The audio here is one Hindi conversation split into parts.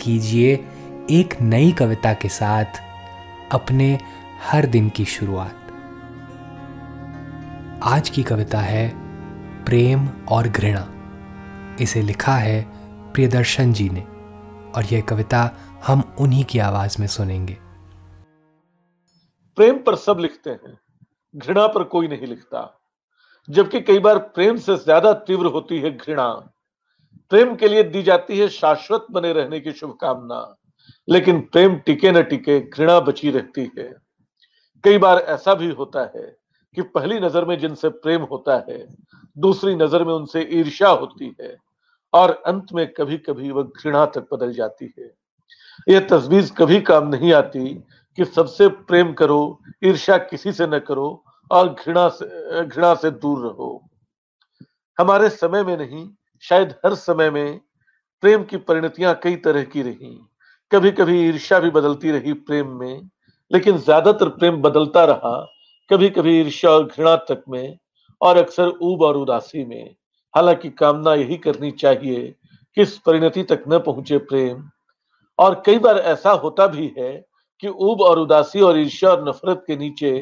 कीजिए एक नई कविता के साथ अपने हर दिन की शुरुआत। आज की कविता है प्रेम और घृणा। इसे लिखा है प्रियदर्शन जी ने और यह कविता हम उन्हीं की आवाज़ में सुनेंगे। प्रेम पर सब लिखते हैं, घृणा पर कोई नहीं लिखता। जबकि कई बार प्रेम से ज़्यादा तीव्र होती है घृणा। प्रेम के लिए दी जाती है शाश्वत बने रहने की शुभकामना। लेकिन प्रेम टिके न टिके, घृणा बची रहती है। कई बार ऐसा भी होता है कि पहली नज़र में जिनसे प्रेम होता है, दूसरी नज़र में उनसे ईर्ष्या होती है और अंत में कभी कभी वह घृणा तक बदल जाती है। यह तस्वीर कभी काम नहीं आती कि सबसे प्रेम करो, ईर्ष्या किसी से न करो और घृणा से घृणा से दूर रहो। हमारे समय में नहीं शायद हर समय में प्रेम की परिणतियाँ कई तरह की रही। कभी कभी ईर्ष्या भी बदलती रही प्रेम में, लेकिन ज़्यादातर प्रेम बदलता रहा। कभी कभी ईर्ष्या और घृणा तक में, और अक्सर ऊब और उदासी में। हालाँकि कामना यही करनी चाहिए कि इस परिणति तक न पहुँचे प्रेम। और कई बार ऐसा होता भी है कि ऊब और उदासी और ईर्ष्या और नफरत के नीचे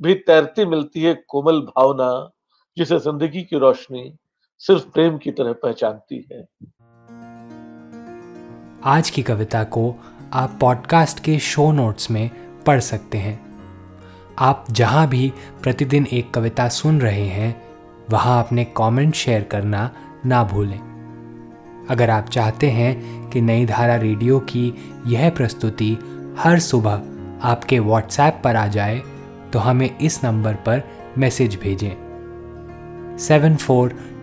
भी तैरती मिलती है कोमल भावना, जिसे ज़िंदगी की रोशनी सिर्फ़ प्रेम की तरह पहचानती है। आज की कविता को आप पॉडकास्ट के शो नोट्स में पढ़ सकते हैं। आप जहाँ भी प्रतिदिन एक कविता सुन रहे हैं, वहाँ अपने कमेंट शेयर करना ना भूलें। अगर आप चाहते हैं कि नई धारा रेडियो की यह प्रस्तुति हर सुबह आपके व्हाट्सएप पर आ जाए तो हमें इस नंबर पर मैसेज भेजें। Seven four